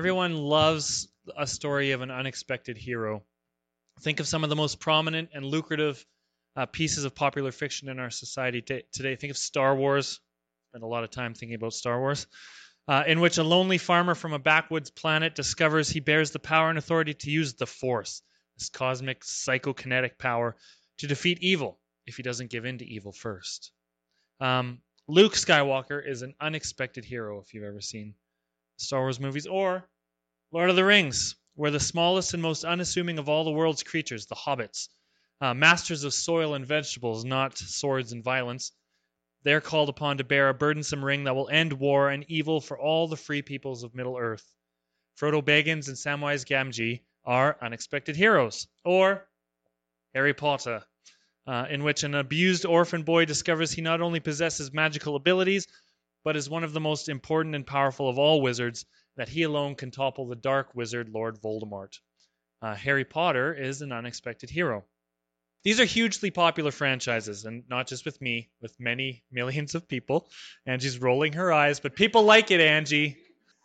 Everyone loves a story of an unexpected hero. Think of some of the most prominent and lucrative uh, pieces of popular fiction in our society t- today. Think of Star Wars. Spend a lot of time thinking about Star Wars. Uh, in which a lonely farmer from a backwoods planet discovers he bears the power and authority to use the Force, this cosmic psychokinetic power, to defeat evil if he doesn't give in to evil first. Um, Luke Skywalker is an unexpected hero if you've ever seen Star Wars movies, or Lord of the Rings, where the smallest and most unassuming of all the world's creatures, the hobbits, uh, masters of soil and vegetables, not swords and violence, they're called upon to bear a burdensome ring that will end war and evil for all the free peoples of Middle Earth. Frodo Baggins and Samwise Gamgee are unexpected heroes. Or Harry Potter, uh, in which an abused orphan boy discovers he not only possesses magical abilities, but is one of the most important and powerful of all wizards, that he alone can topple the dark wizard Lord Voldemort. Uh, Harry Potter is an unexpected hero. These are hugely popular franchises, and not just with me, with many millions of people. Angie's rolling her eyes, but people like it, Angie.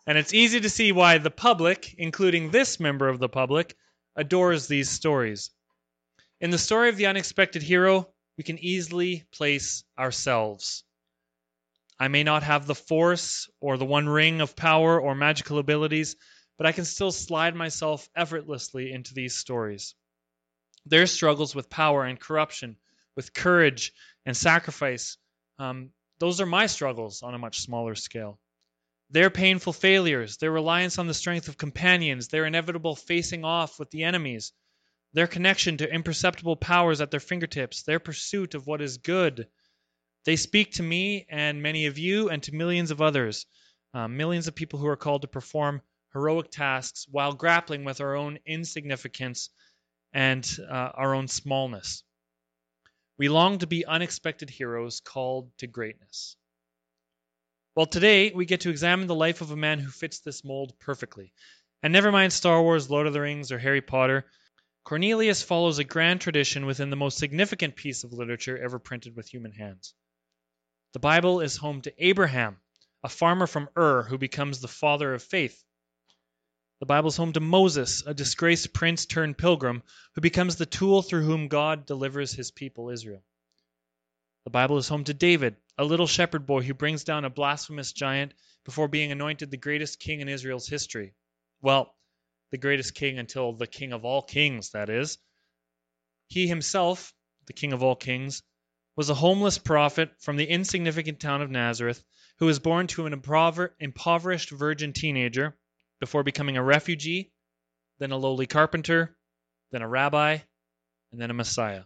And it's easy to see why the public, including this member of the public, adores these stories. In the story of the unexpected hero, we can easily place ourselves. I may not have the force or the one ring of power or magical abilities, but I can still slide myself effortlessly into these stories. Their struggles with power and corruption, with courage and sacrifice, um, those are my struggles on a much smaller scale. Their painful failures, their reliance on the strength of companions, their inevitable facing off with the enemies, their connection to imperceptible powers at their fingertips, their pursuit of what is good. They speak to me and many of you and to millions of others, uh, millions of people who are called to perform heroic tasks while grappling with our own insignificance and uh, our own smallness. We long to be unexpected heroes called to greatness. Well, today we get to examine the life of a man who fits this mold perfectly. And never mind Star Wars, Lord of the Rings, or Harry Potter. Cornelius follows a grand tradition within the most significant piece of literature ever printed with human hands. The Bible is home to Abraham, a farmer from Ur who becomes the father of faith. The Bible is home to Moses, a disgraced prince turned pilgrim who becomes the tool through whom God delivers his people Israel. The Bible is home to David, a little shepherd boy who brings down a blasphemous giant before being anointed the greatest king in Israel's history. Well, the greatest king until the king of all kings, that is. He himself, the king of all kings, was a homeless prophet from the insignificant town of Nazareth who was born to an impoverished virgin teenager before becoming a refugee, then a lowly carpenter, then a rabbi, and then a Messiah.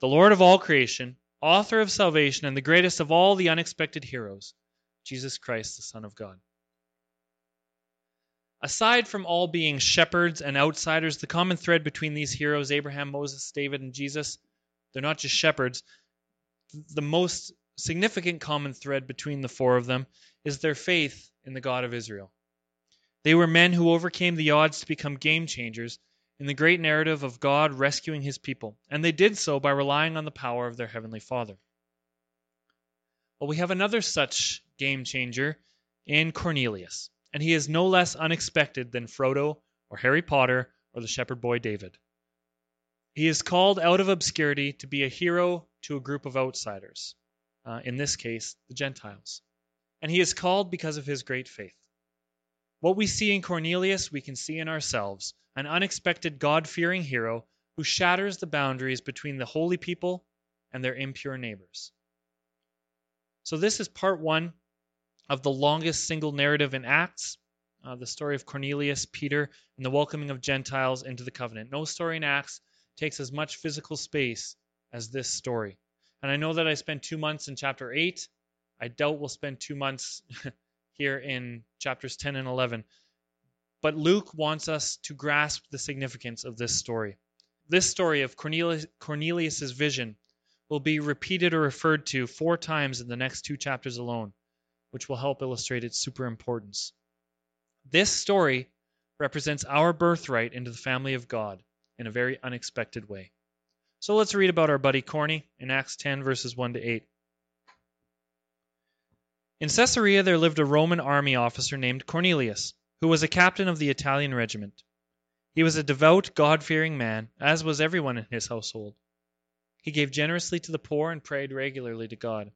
The Lord of all creation, author of salvation, and the greatest of all the unexpected heroes, Jesus Christ, the Son of God. Aside from all being shepherds and outsiders, the common thread between these heroes, Abraham, Moses, David, and Jesus, they're not just shepherds. The most significant common thread between the four of them is their faith in the God of Israel. They were men who overcame the odds to become game changers in the great narrative of God rescuing his people, and they did so by relying on the power of their heavenly Father. Well, we have another such game changer in Cornelius and he is no less unexpected than Frodo or Harry Potter or the shepherd boy David. He is called out of obscurity to be a hero to a group of outsiders, uh, in this case, the Gentiles. And he is called because of his great faith. What we see in Cornelius, we can see in ourselves an unexpected God fearing hero who shatters the boundaries between the holy people and their impure neighbors. So, this is part one of the longest single narrative in Acts, uh, the story of Cornelius, Peter, and the welcoming of Gentiles into the covenant. No story in Acts takes as much physical space as this story. And I know that I spent two months in chapter 8. I doubt we'll spend two months here in chapters 10 and 11. But Luke wants us to grasp the significance of this story. This story of Cornelius, Cornelius's vision will be repeated or referred to four times in the next two chapters alone which will help illustrate its super importance. This story represents our birthright into the family of God in a very unexpected way. So let's read about our buddy Corny in Acts 10, verses 1 to 8. In Caesarea there lived a Roman army officer named Cornelius, who was a captain of the Italian regiment. He was a devout, God fearing man, as was everyone in his household. He gave generously to the poor and prayed regularly to God.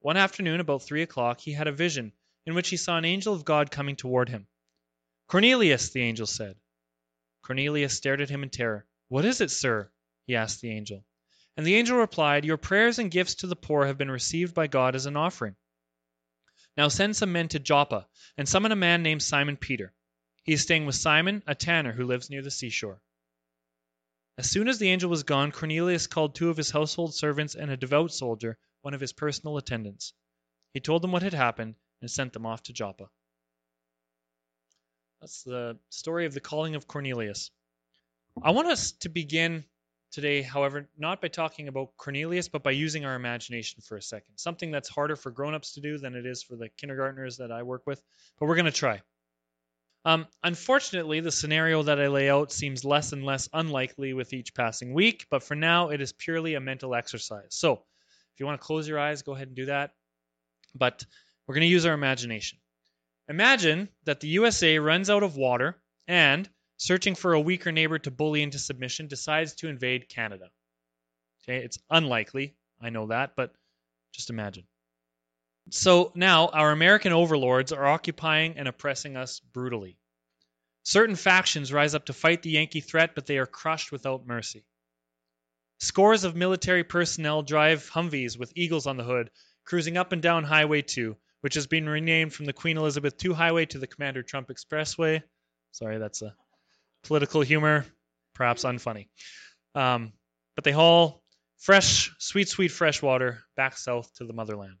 One afternoon, about three o'clock, he had a vision in which he saw an angel of God coming toward him. Cornelius, the angel said. Cornelius stared at him in terror. What is it, sir? he asked the angel. And the angel replied, Your prayers and gifts to the poor have been received by God as an offering. Now send some men to Joppa, and summon a man named Simon Peter. He is staying with Simon, a tanner who lives near the seashore. As soon as the angel was gone, Cornelius called two of his household servants and a devout soldier, one of his personal attendants. He told them what had happened and sent them off to Joppa. That's the story of the calling of Cornelius. I want us to begin today, however, not by talking about Cornelius, but by using our imagination for a second. Something that's harder for grown-ups to do than it is for the kindergartners that I work with, but we're going to try. Um, unfortunately, the scenario that I lay out seems less and less unlikely with each passing week, but for now, it is purely a mental exercise. So, if you want to close your eyes, go ahead and do that. But we're going to use our imagination. Imagine that the USA runs out of water and, searching for a weaker neighbor to bully into submission, decides to invade Canada. Okay, it's unlikely, I know that, but just imagine. So now our American overlords are occupying and oppressing us brutally. Certain factions rise up to fight the Yankee threat, but they are crushed without mercy. Scores of military personnel drive Humvees with eagles on the hood, cruising up and down Highway 2, which has been renamed from the Queen Elizabeth II Highway to the Commander Trump Expressway. Sorry, that's a political humor, perhaps unfunny. Um, but they haul fresh, sweet, sweet fresh water back south to the motherland.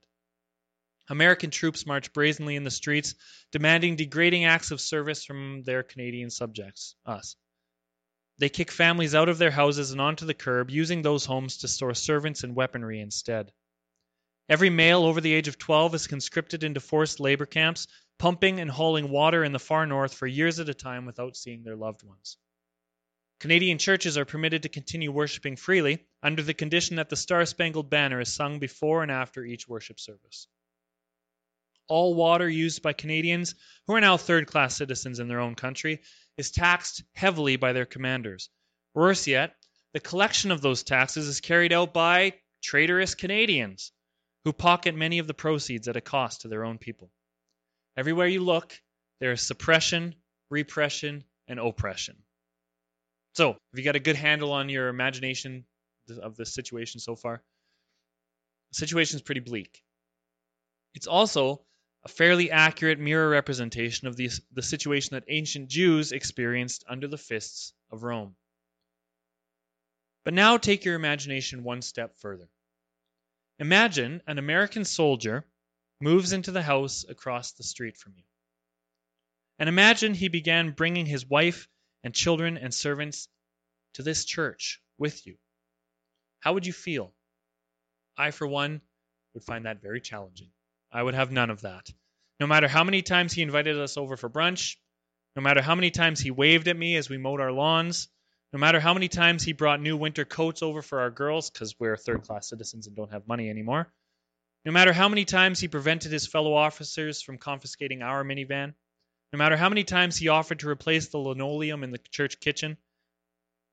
American troops march brazenly in the streets, demanding degrading acts of service from their Canadian subjects, us. They kick families out of their houses and onto the curb, using those homes to store servants and weaponry instead. Every male over the age of 12 is conscripted into forced labor camps, pumping and hauling water in the far north for years at a time without seeing their loved ones. Canadian churches are permitted to continue worshiping freely under the condition that the Star Spangled Banner is sung before and after each worship service all water used by Canadians, who are now third class citizens in their own country, is taxed heavily by their commanders. Worse yet, the collection of those taxes is carried out by traitorous Canadians, who pocket many of the proceeds at a cost to their own people. Everywhere you look, there is suppression, repression, and oppression. So, have you got a good handle on your imagination of the situation so far? The situation is pretty bleak. It's also a fairly accurate mirror representation of the, the situation that ancient Jews experienced under the fists of Rome. But now take your imagination one step further. Imagine an American soldier moves into the house across the street from you. And imagine he began bringing his wife and children and servants to this church with you. How would you feel? I, for one, would find that very challenging. I would have none of that. No matter how many times he invited us over for brunch, no matter how many times he waved at me as we mowed our lawns, no matter how many times he brought new winter coats over for our girls because we're third class citizens and don't have money anymore, no matter how many times he prevented his fellow officers from confiscating our minivan, no matter how many times he offered to replace the linoleum in the church kitchen,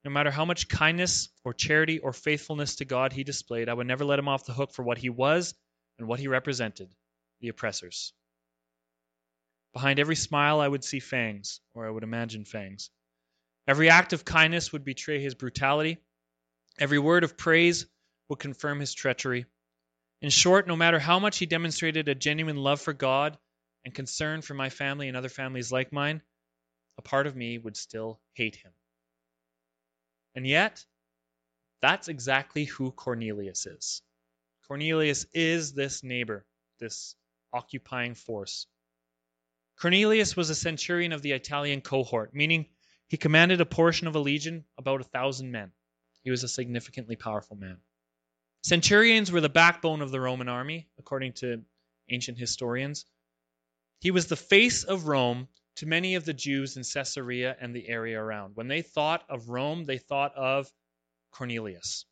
no matter how much kindness or charity or faithfulness to God he displayed, I would never let him off the hook for what he was and what he represented the oppressors. Behind every smile, I would see fangs, or I would imagine fangs. Every act of kindness would betray his brutality. Every word of praise would confirm his treachery. In short, no matter how much he demonstrated a genuine love for God and concern for my family and other families like mine, a part of me would still hate him. And yet, that's exactly who Cornelius is. Cornelius is this neighbor, this occupying force. Cornelius was a centurion of the Italian cohort, meaning he commanded a portion of a legion, about a thousand men. He was a significantly powerful man. Centurions were the backbone of the Roman army, according to ancient historians. He was the face of Rome to many of the Jews in Caesarea and the area around. When they thought of Rome, they thought of Cornelius.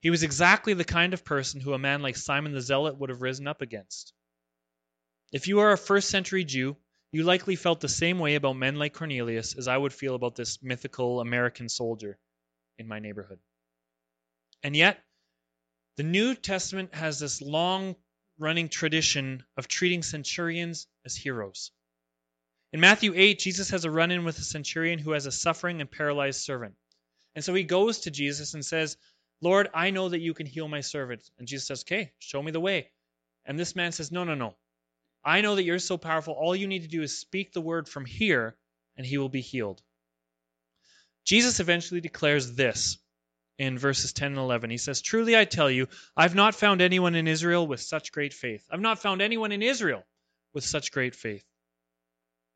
He was exactly the kind of person who a man like Simon the Zealot would have risen up against. If you are a first century Jew you likely felt the same way about men like Cornelius as I would feel about this mythical American soldier in my neighborhood. And yet, the New Testament has this long running tradition of treating centurions as heroes. In Matthew 8, Jesus has a run in with a centurion who has a suffering and paralyzed servant. And so he goes to Jesus and says, Lord, I know that you can heal my servant. And Jesus says, Okay, show me the way. And this man says, No, no, no. I know that you're so powerful. All you need to do is speak the word from here, and he will be healed. Jesus eventually declares this in verses 10 and 11. He says, Truly I tell you, I've not found anyone in Israel with such great faith. I've not found anyone in Israel with such great faith.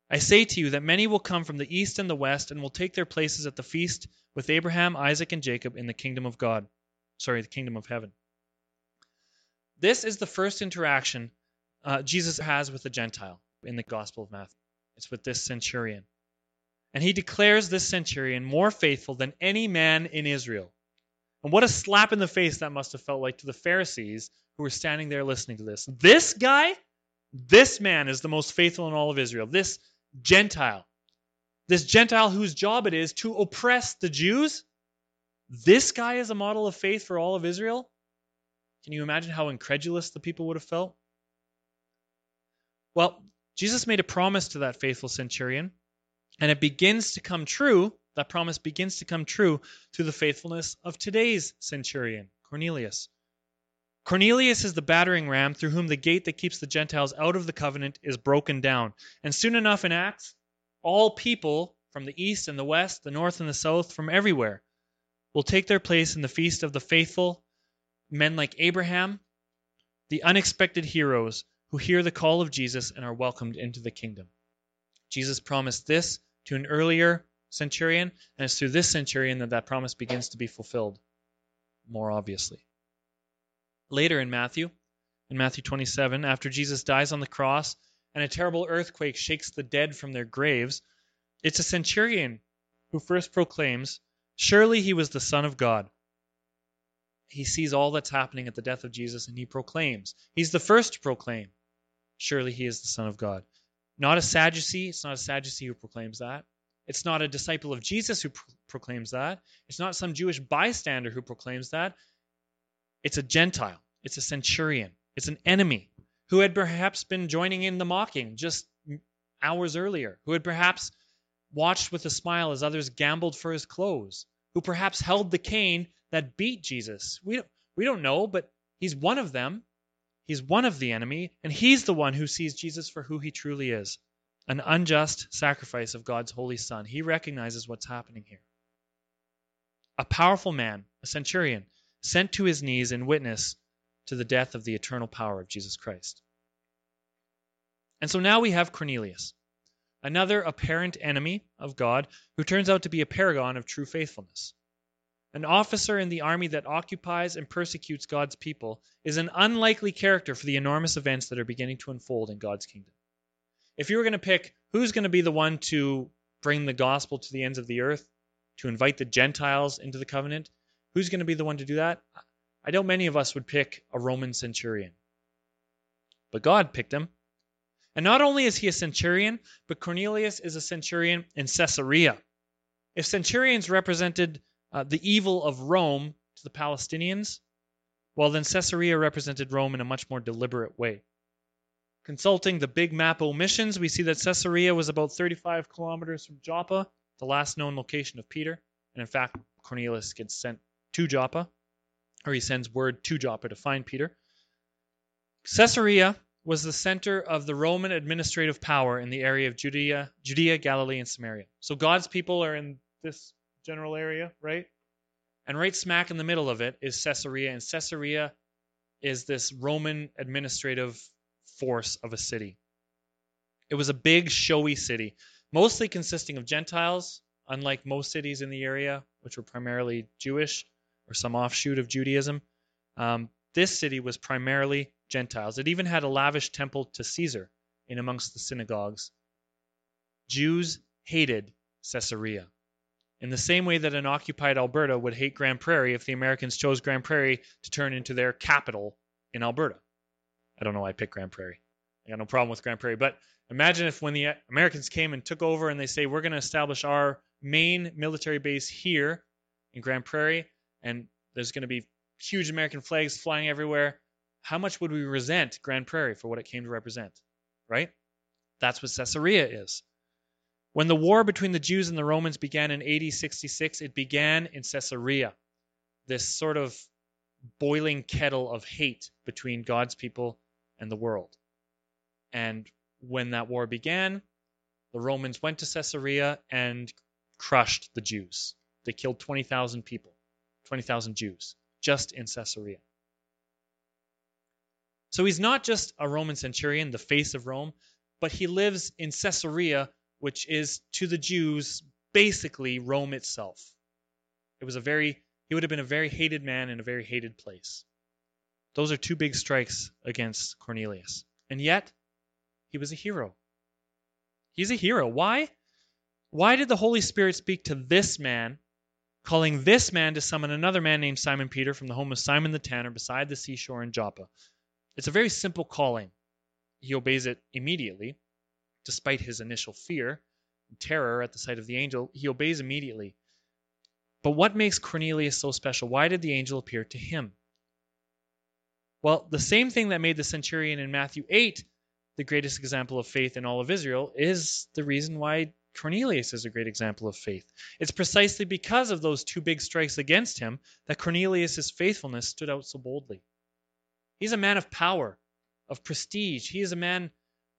I say to you that many will come from the east and the west and will take their places at the feast with Abraham, Isaac, and Jacob in the kingdom of God. Sorry, the kingdom of heaven. This is the first interaction uh, Jesus has with the Gentile in the Gospel of Matthew. It's with this centurion. And he declares this centurion more faithful than any man in Israel. And what a slap in the face that must have felt like to the Pharisees who were standing there listening to this. This guy, this man is the most faithful in all of Israel. This Gentile, this Gentile whose job it is to oppress the Jews, this guy is a model of faith for all of Israel. Can you imagine how incredulous the people would have felt? Well, Jesus made a promise to that faithful centurion, and it begins to come true. That promise begins to come true through the faithfulness of today's centurion, Cornelius. Cornelius is the battering ram through whom the gate that keeps the Gentiles out of the covenant is broken down. And soon enough in Acts, all people from the east and the west, the north and the south, from everywhere, will take their place in the feast of the faithful, men like Abraham, the unexpected heroes who hear the call of Jesus and are welcomed into the kingdom. Jesus promised this to an earlier centurion, and it's through this centurion that that promise begins to be fulfilled more obviously. Later in Matthew, in Matthew 27, after Jesus dies on the cross and a terrible earthquake shakes the dead from their graves, it's a centurion who first proclaims, Surely he was the Son of God he sees all that's happening at the death of Jesus and he proclaims. He's the first to proclaim surely he is the Son of God. Not a Sadducee. It's not a Sadducee who proclaims that. It's not a disciple of Jesus who pro- proclaims that. It's not some Jewish bystander who proclaims that. It's a Gentile. It's a centurion. It's an enemy who had perhaps been joining in the mocking just hours earlier, who had perhaps watched with a smile as others gambled for his clothes, who perhaps held the cane that beat Jesus. We don't, we don't know, but he's one of them. He's one of the enemy, and he's the one who sees Jesus for who he truly is an unjust sacrifice of God's holy Son. He recognizes what's happening here. A powerful man, a centurion, sent to his knees in witness to the death of the eternal power of Jesus Christ. And so now we have Cornelius, another apparent enemy of God who turns out to be a paragon of true faithfulness. An officer in the army that occupies and persecutes God's people is an unlikely character for the enormous events that are beginning to unfold in God's kingdom. If you were going to pick who's going to be the one to bring the gospel to the ends of the earth, to invite the Gentiles into the covenant, who's going to be the one to do that? I doubt many of us would pick a Roman centurion. But God picked him. And not only is he a centurion, but Cornelius is a centurion in Caesarea. If centurions represented uh, the evil of Rome to the Palestinians, well, then Caesarea represented Rome in a much more deliberate way. Consulting the big map omissions, we see that Caesarea was about 35 kilometers from Joppa, the last known location of Peter. And in fact, Cornelius gets sent to Joppa, or he sends word to Joppa to find Peter. Caesarea was the center of the Roman administrative power in the area of Judea, Judea, Galilee, and Samaria. So God's people are in this general area, right? And right smack in the middle of it is Caesarea, and Caesarea is this Roman administrative force of a city. It was a big, showy city, mostly consisting of Gentiles, unlike most cities in the area, which were primarily Jewish or some offshoot of Judaism. Um, this city was primarily Gentiles. It even had a lavish temple to Caesar in amongst the synagogues. Jews hated Caesarea in the same way that an occupied Alberta would hate Grande Prairie if the Americans chose Grande Prairie to turn into their capital in Alberta. I don't know why I picked Grande Prairie. I got no problem with Grande Prairie. But imagine if when the Americans came and took over and they say, we're going to establish our main military base here in Grande Prairie, and there's going to be huge American flags flying everywhere. How much would we resent Grande Prairie for what it came to represent? Right? That's what Caesarea is. When the war between the Jews and the Romans began in AD 66, it began in Caesarea, this sort of boiling kettle of hate between God's people and the world. And when that war began, the Romans went to Caesarea and crushed the Jews. They killed 20,000 people, 20,000 Jews, just in Caesarea. So he's not just a Roman centurion, the face of Rome, but he lives in Caesarea, which is to the Jews basically Rome itself. It was a very he would have been a very hated man in a very hated place. Those are two big strikes against Cornelius. And yet, he was a hero. He's a hero. Why? Why did the Holy Spirit speak to this man, calling this man to summon another man named Simon Peter from the home of Simon the tanner beside the seashore in Joppa? It's a very simple calling. He obeys it immediately, despite his initial fear and terror at the sight of the angel. He obeys immediately. But what makes Cornelius so special? Why did the angel appear to him? Well, the same thing that made the centurion in Matthew 8 the greatest example of faith in all of Israel is the reason why Cornelius is a great example of faith. It's precisely because of those two big strikes against him that Cornelius' faithfulness stood out so boldly. He's a man of power, of prestige. He is a man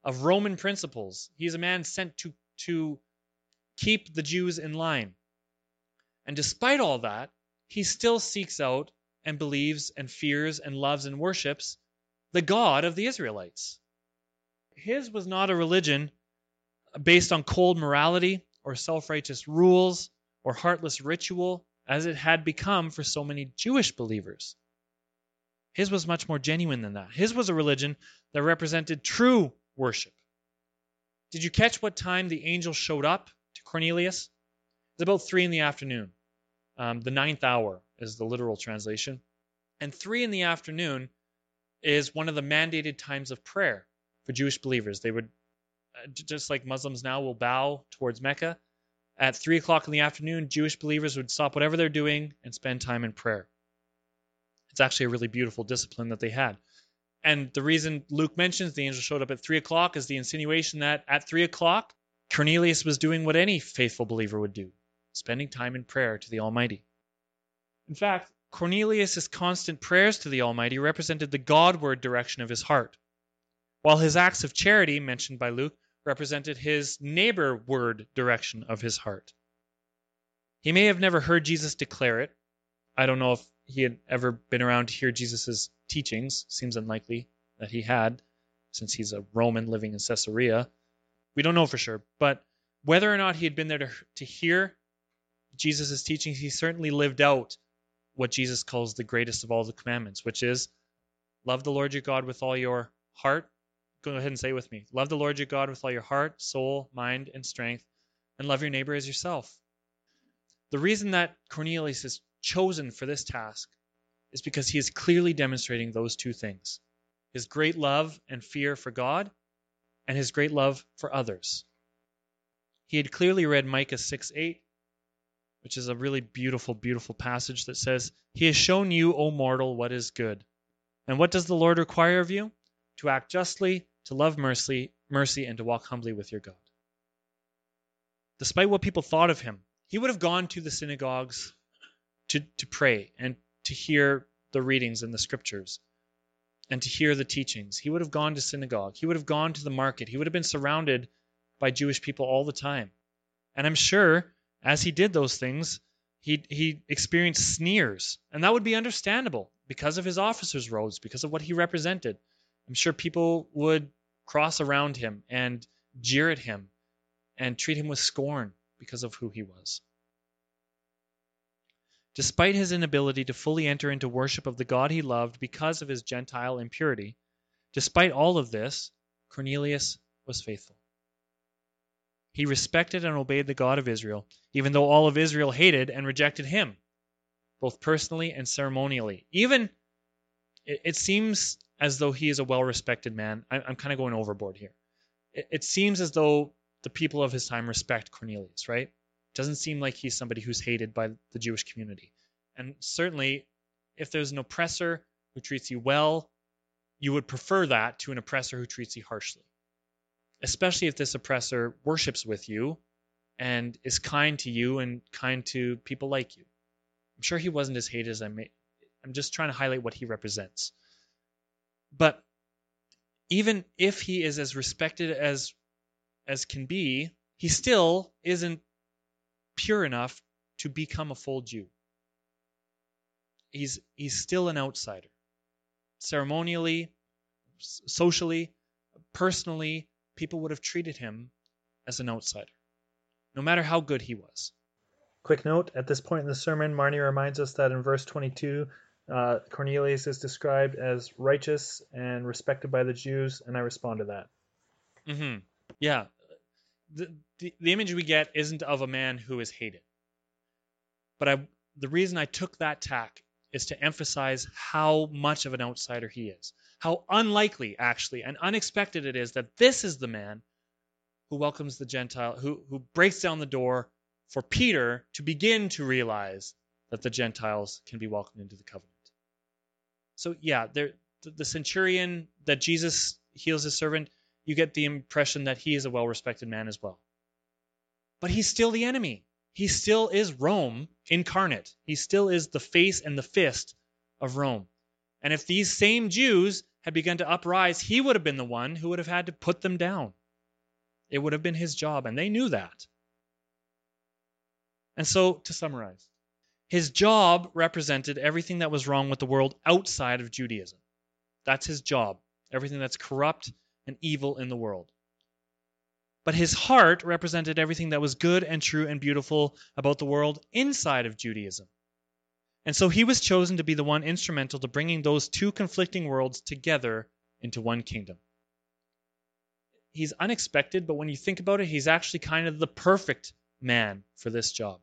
of Roman principles. He is a man sent to, to keep the Jews in line. And despite all that, he still seeks out and believes and fears and loves and worships the God of the Israelites. His was not a religion based on cold morality or self righteous rules or heartless ritual, as it had become for so many Jewish believers. His was much more genuine than that. His was a religion that represented true worship. Did you catch what time the angel showed up to Cornelius? It's about three in the afternoon. Um, the ninth hour is the literal translation. And three in the afternoon is one of the mandated times of prayer for Jewish believers. They would, uh, just like Muslims now will bow towards Mecca, at three o'clock in the afternoon, Jewish believers would stop whatever they're doing and spend time in prayer. It's actually a really beautiful discipline that they had. And the reason Luke mentions the angel showed up at three o'clock is the insinuation that at three o'clock, Cornelius was doing what any faithful believer would do spending time in prayer to the Almighty. In fact, Cornelius' constant prayers to the Almighty represented the Godward direction of his heart, while his acts of charity, mentioned by Luke, represented his neighborward direction of his heart. He may have never heard Jesus declare it. I don't know if he had ever been around to hear Jesus' teachings. Seems unlikely that he had, since he's a Roman living in Caesarea. We don't know for sure. But whether or not he had been there to, to hear Jesus' teachings, he certainly lived out what Jesus calls the greatest of all the commandments, which is love the Lord your God with all your heart. Go ahead and say with me. Love the Lord your God with all your heart, soul, mind, and strength, and love your neighbor as yourself. The reason that Cornelius is chosen for this task is because he is clearly demonstrating those two things his great love and fear for God, and his great love for others. He had clearly read Micah 6 8, which is a really beautiful, beautiful passage that says, He has shown you, O mortal, what is good. And what does the Lord require of you? To act justly, to love mercy, mercy, and to walk humbly with your God. Despite what people thought of him, he would have gone to the synagogues to, to pray and to hear the readings in the scriptures and to hear the teachings. He would have gone to synagogue. He would have gone to the market. He would have been surrounded by Jewish people all the time. And I'm sure as he did those things, he, he experienced sneers. And that would be understandable because of his officer's robes, because of what he represented. I'm sure people would cross around him and jeer at him and treat him with scorn because of who he was. Despite his inability to fully enter into worship of the God he loved because of his Gentile impurity, despite all of this, Cornelius was faithful. He respected and obeyed the God of Israel, even though all of Israel hated and rejected him, both personally and ceremonially. Even, it, it seems as though he is a well respected man. I, I'm kind of going overboard here. It, it seems as though the people of his time respect Cornelius, right? Doesn't seem like he's somebody who's hated by the Jewish community. And certainly, if there's an oppressor who treats you well, you would prefer that to an oppressor who treats you harshly. Especially if this oppressor worships with you and is kind to you and kind to people like you. I'm sure he wasn't as hated as I may. I'm just trying to highlight what he represents. But even if he is as respected as as can be, he still isn't pure enough to become a full Jew. He's he's still an outsider. Ceremonially, socially, personally, people would have treated him as an outsider, no matter how good he was. Quick note at this point in the sermon, Marnie reminds us that in verse 22, uh, Cornelius is described as righteous and respected by the Jews, and I respond to that. Mm-hmm. Yeah. The, the, the image we get isn't of a man who is hated. But I, the reason I took that tack is to emphasize how much of an outsider he is. How unlikely, actually, and unexpected it is that this is the man who welcomes the Gentile, who, who breaks down the door for Peter to begin to realize that the Gentiles can be welcomed into the covenant. So, yeah, there, the centurion that Jesus heals his servant, you get the impression that he is a well respected man as well. But he's still the enemy. He still is Rome incarnate. He still is the face and the fist of Rome. And if these same Jews had begun to uprise, he would have been the one who would have had to put them down. It would have been his job, and they knew that. And so, to summarize, his job represented everything that was wrong with the world outside of Judaism. That's his job, everything that's corrupt and evil in the world. But his heart represented everything that was good and true and beautiful about the world inside of Judaism. And so he was chosen to be the one instrumental to bringing those two conflicting worlds together into one kingdom. He's unexpected, but when you think about it, he's actually kind of the perfect man for this job.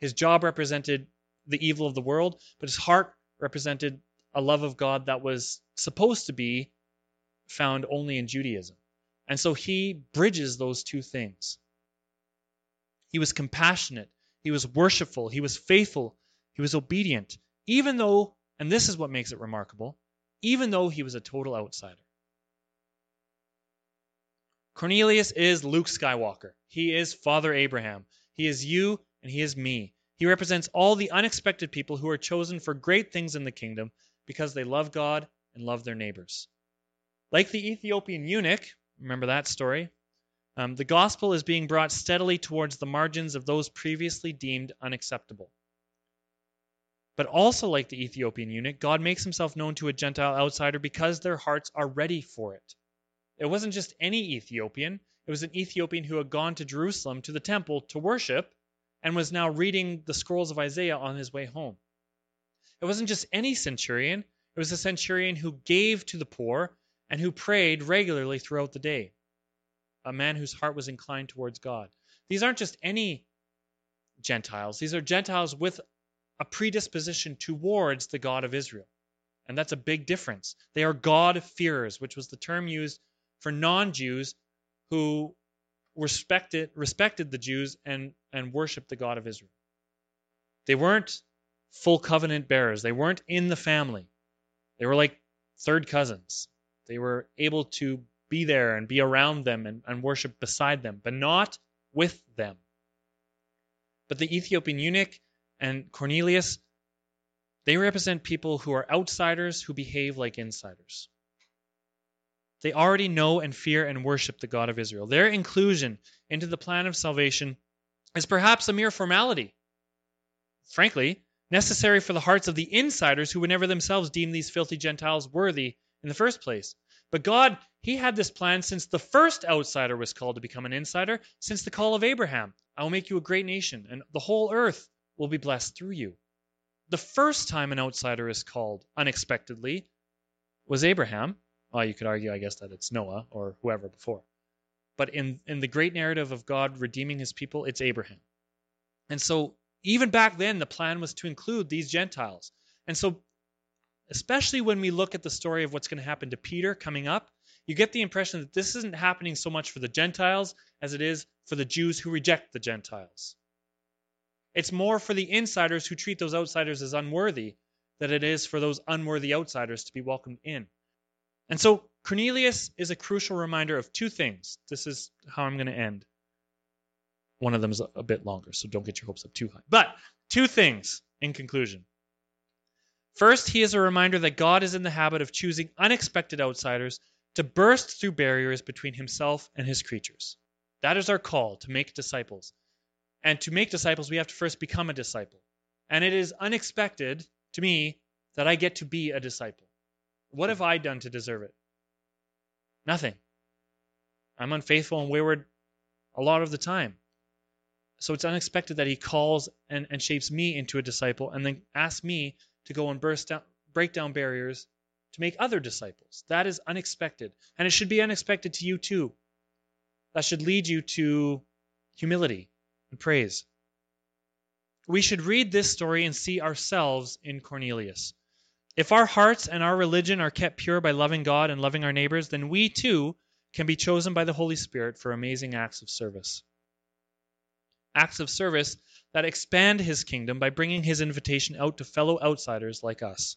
His job represented the evil of the world, but his heart represented a love of God that was supposed to be found only in Judaism. And so he bridges those two things. He was compassionate, he was worshipful, he was faithful, he was obedient, even though, and this is what makes it remarkable, even though he was a total outsider. Cornelius is Luke Skywalker. He is Father Abraham. He is you and he is me. He represents all the unexpected people who are chosen for great things in the kingdom because they love God and love their neighbors. Like the Ethiopian eunuch, remember that story? Um, the gospel is being brought steadily towards the margins of those previously deemed unacceptable. But also, like the Ethiopian eunuch, God makes himself known to a Gentile outsider because their hearts are ready for it. It wasn't just any Ethiopian, it was an Ethiopian who had gone to Jerusalem to the temple to worship and was now reading the scrolls of Isaiah on his way home. It wasn't just any centurion, it was a centurion who gave to the poor and who prayed regularly throughout the day, a man whose heart was inclined towards God. These aren't just any Gentiles, these are Gentiles with a predisposition towards the God of Israel. And that's a big difference. They are God-fearers, which was the term used for non Jews who respected respected the Jews and and worshiped the God of Israel. They weren't full covenant bearers. They weren't in the family. They were like third cousins. They were able to be there and be around them and, and worship beside them, but not with them. But the Ethiopian eunuch and Cornelius, they represent people who are outsiders who behave like insiders. They already know and fear and worship the God of Israel. Their inclusion into the plan of salvation is perhaps a mere formality. Frankly, necessary for the hearts of the insiders who would never themselves deem these filthy Gentiles worthy in the first place. But God, He had this plan since the first outsider was called to become an insider, since the call of Abraham I will make you a great nation, and the whole earth will be blessed through you. The first time an outsider is called unexpectedly was Abraham, well, you could argue, I guess, that it's Noah or whoever before. But in, in the great narrative of God redeeming his people, it's Abraham. And so even back then, the plan was to include these Gentiles. And so especially when we look at the story of what's going to happen to Peter coming up, you get the impression that this isn't happening so much for the Gentiles as it is for the Jews who reject the Gentiles. It's more for the insiders who treat those outsiders as unworthy than it is for those unworthy outsiders to be welcomed in. And so Cornelius is a crucial reminder of two things. This is how I'm going to end. One of them is a bit longer, so don't get your hopes up too high. But two things in conclusion. First, he is a reminder that God is in the habit of choosing unexpected outsiders to burst through barriers between himself and his creatures. That is our call to make disciples. And to make disciples, we have to first become a disciple. And it is unexpected to me that I get to be a disciple. What have I done to deserve it? Nothing. I'm unfaithful and wayward a lot of the time. So it's unexpected that he calls and, and shapes me into a disciple and then asks me to go and burst down, break down barriers to make other disciples. That is unexpected. And it should be unexpected to you too. That should lead you to humility and praise. We should read this story and see ourselves in Cornelius. If our hearts and our religion are kept pure by loving God and loving our neighbors, then we too can be chosen by the Holy Spirit for amazing acts of service. Acts of service that expand his kingdom by bringing his invitation out to fellow outsiders like us.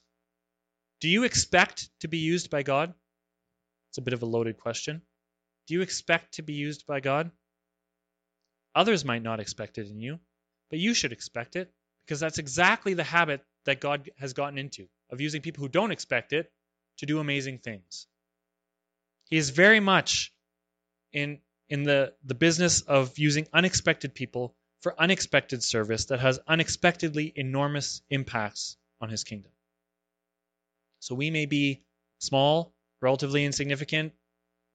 Do you expect to be used by God? It's a bit of a loaded question. Do you expect to be used by God? Others might not expect it in you, but you should expect it because that's exactly the habit that God has gotten into of using people who don't expect it to do amazing things. He is very much in in the, the business of using unexpected people for unexpected service that has unexpectedly enormous impacts on his kingdom. So we may be small, relatively insignificant.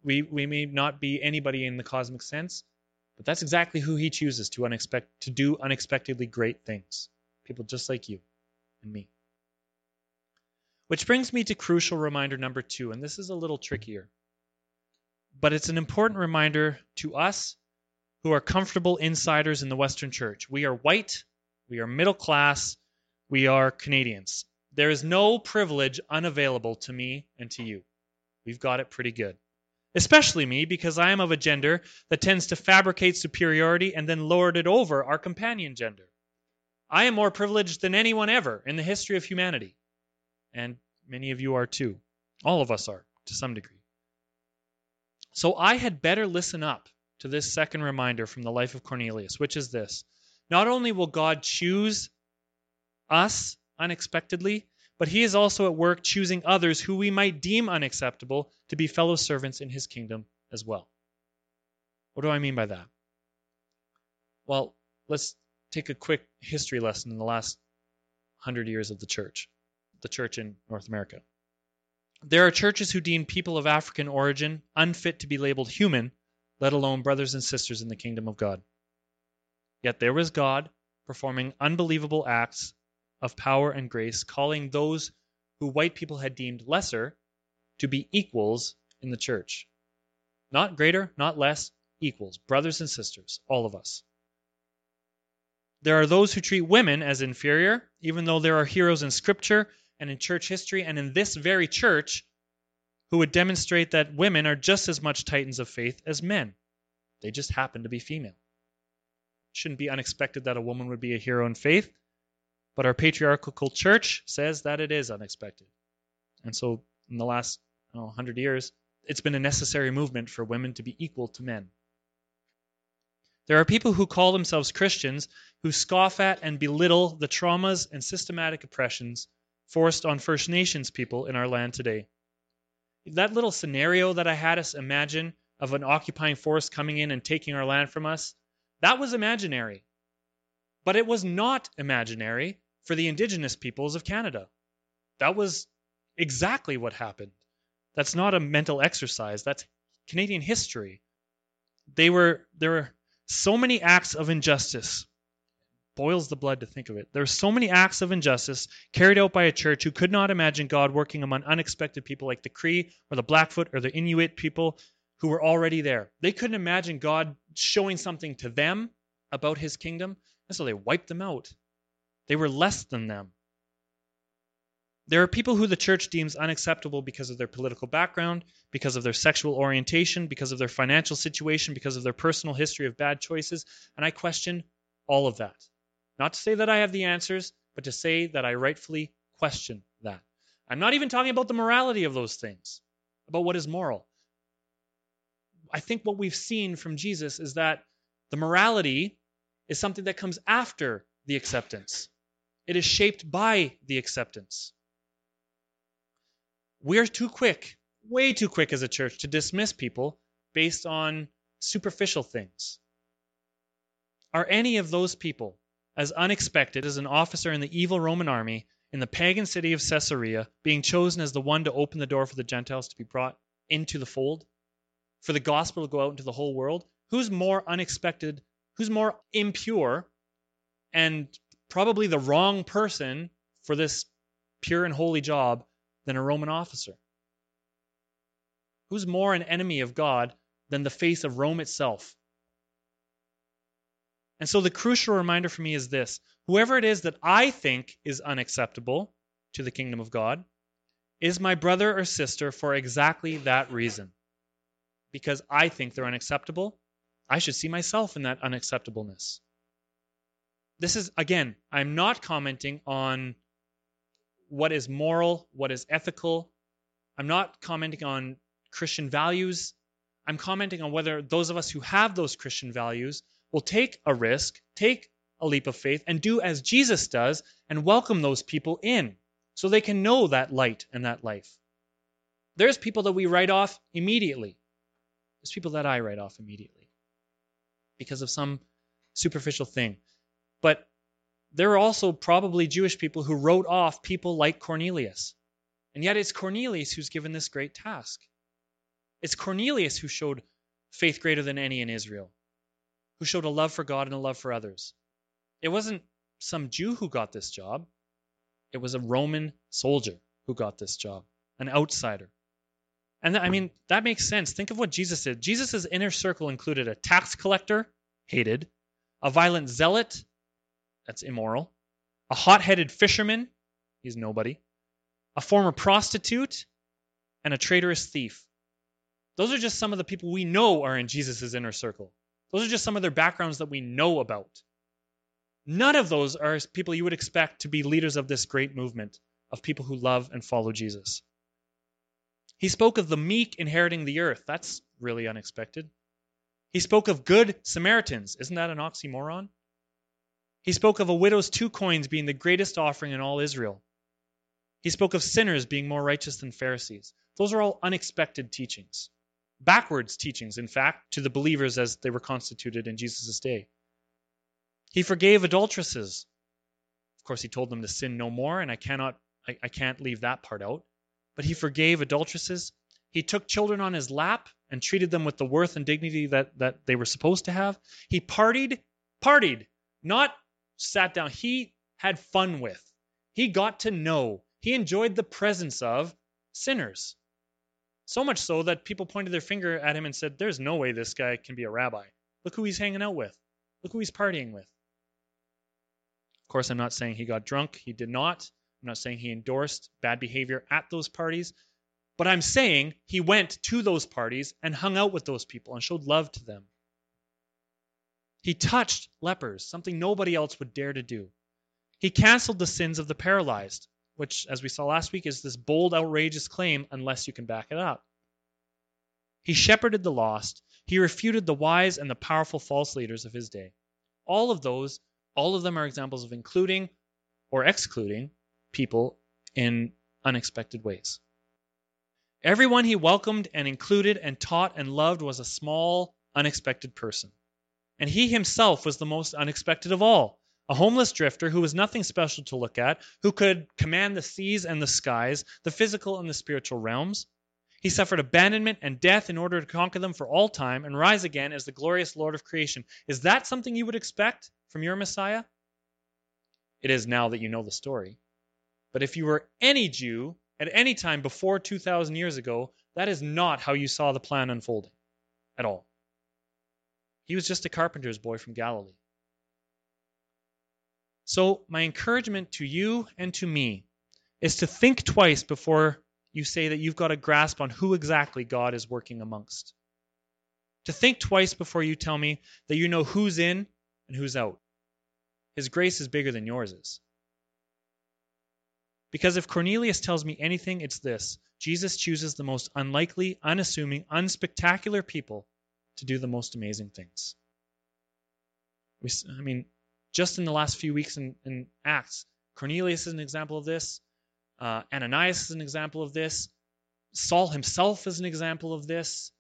We, we may not be anybody in the cosmic sense, but that's exactly who he chooses to unexpect to do unexpectedly great things. People just like you and me. Which brings me to crucial reminder number two, and this is a little trickier. But it's an important reminder to us who are comfortable insiders in the Western church. We are white, we are middle class, we are Canadians. There is no privilege unavailable to me and to you. We've got it pretty good. Especially me, because I am of a gender that tends to fabricate superiority and then lord it over our companion gender. I am more privileged than anyone ever in the history of humanity. And many of you are too. All of us are, to some degree. So I had better listen up to this second reminder from the life of Cornelius, which is this Not only will God choose us unexpectedly, but he is also at work choosing others who we might deem unacceptable to be fellow servants in his kingdom as well. What do I mean by that? Well, let's take a quick history lesson in the last hundred years of the church, the church in North America. There are churches who deem people of African origin unfit to be labeled human, let alone brothers and sisters in the kingdom of God. Yet there was God performing unbelievable acts of power and grace, calling those who white people had deemed lesser to be equals in the church. Not greater, not less, equals, brothers and sisters, all of us. There are those who treat women as inferior, even though there are heroes in Scripture and in church history and in this very church who would demonstrate that women are just as much titans of faith as men. They just happen to be female. It Shouldn't be unexpected that a woman would be a hero in faith. But our patriarchal church says that it is unexpected. And so in the last know, 100 years, it's been a necessary movement for women to be equal to men. There are people who call themselves Christians who scoff at and belittle the traumas and systematic oppressions forced on First Nations people in our land today. That little scenario that I had us imagine of an occupying force coming in and taking our land from us, that was imaginary. But it was not imaginary for the indigenous peoples of Canada. That was exactly what happened. That's not a mental exercise, that's Canadian history. They were there were so many acts of injustice. Boils the blood to think of it. There are so many acts of injustice carried out by a church who could not imagine God working among unexpected people like the Cree or the Blackfoot or the Inuit people who were already there. They couldn't imagine God showing something to them about his kingdom, and so they wiped them out. They were less than them. There are people who the church deems unacceptable because of their political background, because of their sexual orientation, because of their financial situation, because of their personal history of bad choices, and I question all of that. Not to say that I have the answers, but to say that I rightfully question that. I'm not even talking about the morality of those things, about what is moral. I think what we've seen from Jesus is that the morality is something that comes after the acceptance. It is shaped by the acceptance. We're too quick, way too quick as a church to dismiss people based on superficial things. Are any of those people as unexpected as an officer in the evil Roman army in the pagan city of Caesarea being chosen as the one to open the door for the Gentiles to be brought into the fold, for the gospel to go out into the whole world? Who's more unexpected? Who's more impure and probably the wrong person for this pure and holy job than a Roman officer? Who's more an enemy of God than the face of Rome itself? And so the crucial reminder for me is this whoever it is that I think is unacceptable to the kingdom of God is my brother or sister for exactly that reason. Because I think they're unacceptable, I should see myself in that unacceptableness. This is, again, I'm not commenting on what is moral, what is ethical. I'm not commenting on Christian values. I'm commenting on whether those of us who have those Christian values will take a risk, take a leap of faith, and do as Jesus does and welcome those people in so they can know that light and that life. There's people that we write off immediately. There's people that I write off immediately because of some superficial thing. But there are also probably Jewish people who wrote off people like Cornelius. And yet it's Cornelius who's given this great task. It's Cornelius who showed faith greater than any in Israel, who showed a love for God and a love for others. It wasn't some Jew who got this job, it was a Roman soldier who got this job, an outsider. And I mean, that makes sense. Think of what Jesus did. Jesus' inner circle included a tax collector, hated, a violent zealot, that's immoral. A hot headed fisherman, he's nobody. A former prostitute, and a traitorous thief. Those are just some of the people we know are in Jesus' inner circle. Those are just some of their backgrounds that we know about. None of those are people you would expect to be leaders of this great movement of people who love and follow Jesus. He spoke of the meek inheriting the earth. That's really unexpected. He spoke of good Samaritans. Isn't that an oxymoron? He spoke of a widow's two coins being the greatest offering in all Israel. He spoke of sinners being more righteous than Pharisees. Those are all unexpected teachings. Backwards teachings, in fact, to the believers as they were constituted in Jesus' day. He forgave adulteresses. Of course, he told them to sin no more, and I cannot I, I can't leave that part out. But he forgave adulteresses. He took children on his lap and treated them with the worth and dignity that, that they were supposed to have. He partied, partied, not sat down, he had fun with. He got to know. He enjoyed the presence of sinners. So much so that people pointed their finger at him and said, There's no way this guy can be a rabbi. Look who he's hanging out with. Look who he's partying with. Of course, I'm not saying he got drunk. He did not. I'm not saying he endorsed bad behavior at those parties. But I'm saying he went to those parties and hung out with those people and showed love to them. He touched lepers, something nobody else would dare to do. He canceled the sins of the paralyzed, which, as we saw last week, is this bold, outrageous claim unless you can back it up. He shepherded the lost. He refuted the wise and the powerful false leaders of his day. All of those, all of them are examples of including or excluding people in unexpected ways. Everyone he welcomed and included and taught and loved was a small, unexpected person. And he himself was the most unexpected of all a homeless drifter who was nothing special to look at, who could command the seas and the skies, the physical and the spiritual realms. He suffered abandonment and death in order to conquer them for all time and rise again as the glorious Lord of creation. Is that something you would expect from your Messiah? It is now that you know the story. But if you were any Jew at any time before 2,000 years ago, that is not how you saw the plan unfolding at all. He was just a carpenter's boy from Galilee. So, my encouragement to you and to me is to think twice before you say that you've got a grasp on who exactly God is working amongst. To think twice before you tell me that you know who's in and who's out. His grace is bigger than yours is. Because if Cornelius tells me anything, it's this Jesus chooses the most unlikely, unassuming, unspectacular people to do the most amazing things. We, I mean, just in the last few weeks in, in Acts, Cornelius is an example of this. Uh, Ananias is an example of this. Saul himself is an example of this.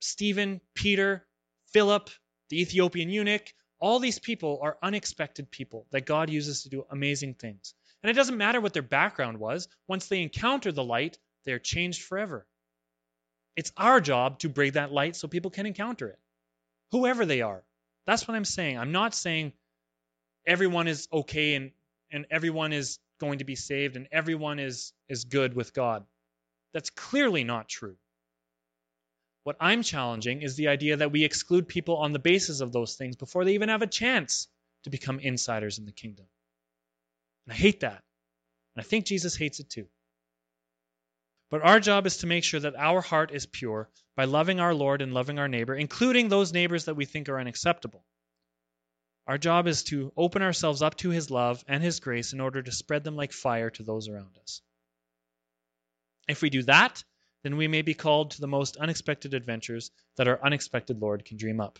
Stephen, Peter, Philip, the Ethiopian eunuch, all these people are unexpected people that God uses to do amazing things. And it doesn't matter what their background was, once they encounter the light, they're changed forever. It's our job to bring that light so people can encounter it, whoever they are. That's what I'm saying. I'm not saying everyone is okay and, and everyone is going to be saved and everyone is, is good with God. That's clearly not true. What I'm challenging is the idea that we exclude people on the basis of those things before they even have a chance to become insiders in the kingdom. And I hate that. And I think Jesus hates it too. But our job is to make sure that our heart is pure by loving our Lord and loving our neighbor, including those neighbors that we think are unacceptable. Our job is to open ourselves up to His love and His grace in order to spread them like fire to those around us. If we do that, then we may be called to the most unexpected adventures that our unexpected Lord can dream up.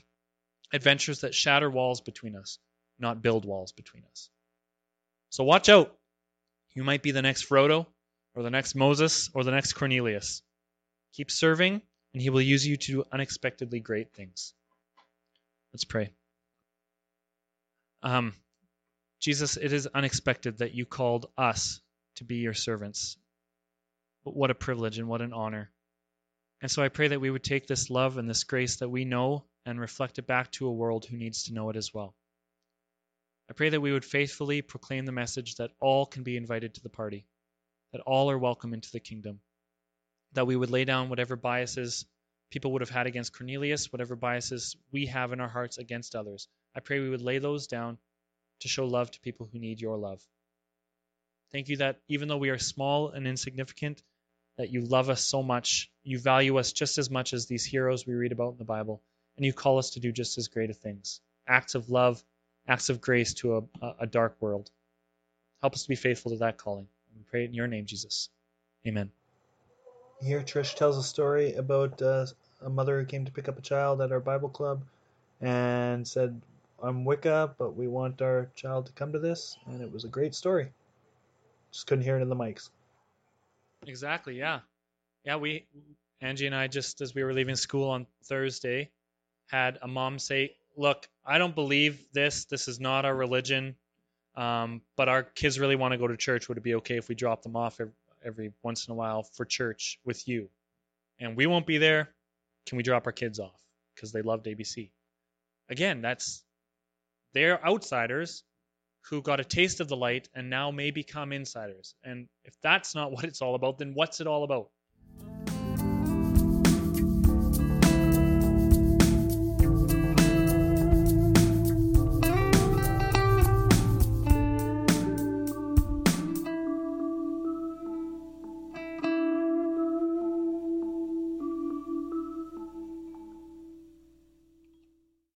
Adventures that shatter walls between us, not build walls between us. So watch out. You might be the next Frodo, or the next Moses, or the next Cornelius. Keep serving, and he will use you to do unexpectedly great things. Let's pray. Um, Jesus, it is unexpected that you called us to be your servants. But what a privilege and what an honor. And so I pray that we would take this love and this grace that we know and reflect it back to a world who needs to know it as well. I pray that we would faithfully proclaim the message that all can be invited to the party, that all are welcome into the kingdom, that we would lay down whatever biases people would have had against Cornelius, whatever biases we have in our hearts against others. I pray we would lay those down to show love to people who need your love. Thank you that even though we are small and insignificant, that you love us so much, you value us just as much as these heroes we read about in the Bible, and you call us to do just as great of things. Acts of love acts of grace to a, a dark world. Help us to be faithful to that calling. We pray in your name, Jesus. Amen. Here, Trish tells a story about uh, a mother who came to pick up a child at our Bible club and said, I'm Wicca, but we want our child to come to this. And it was a great story. Just couldn't hear it in the mics. Exactly, yeah. Yeah, we, Angie and I, just as we were leaving school on Thursday, had a mom say, look, I don't believe this. This is not our religion. Um, but our kids really want to go to church. Would it be okay if we drop them off every, every once in a while for church with you? And we won't be there. Can we drop our kids off? Because they loved ABC. Again, that's they're outsiders who got a taste of the light and now may become insiders. And if that's not what it's all about, then what's it all about?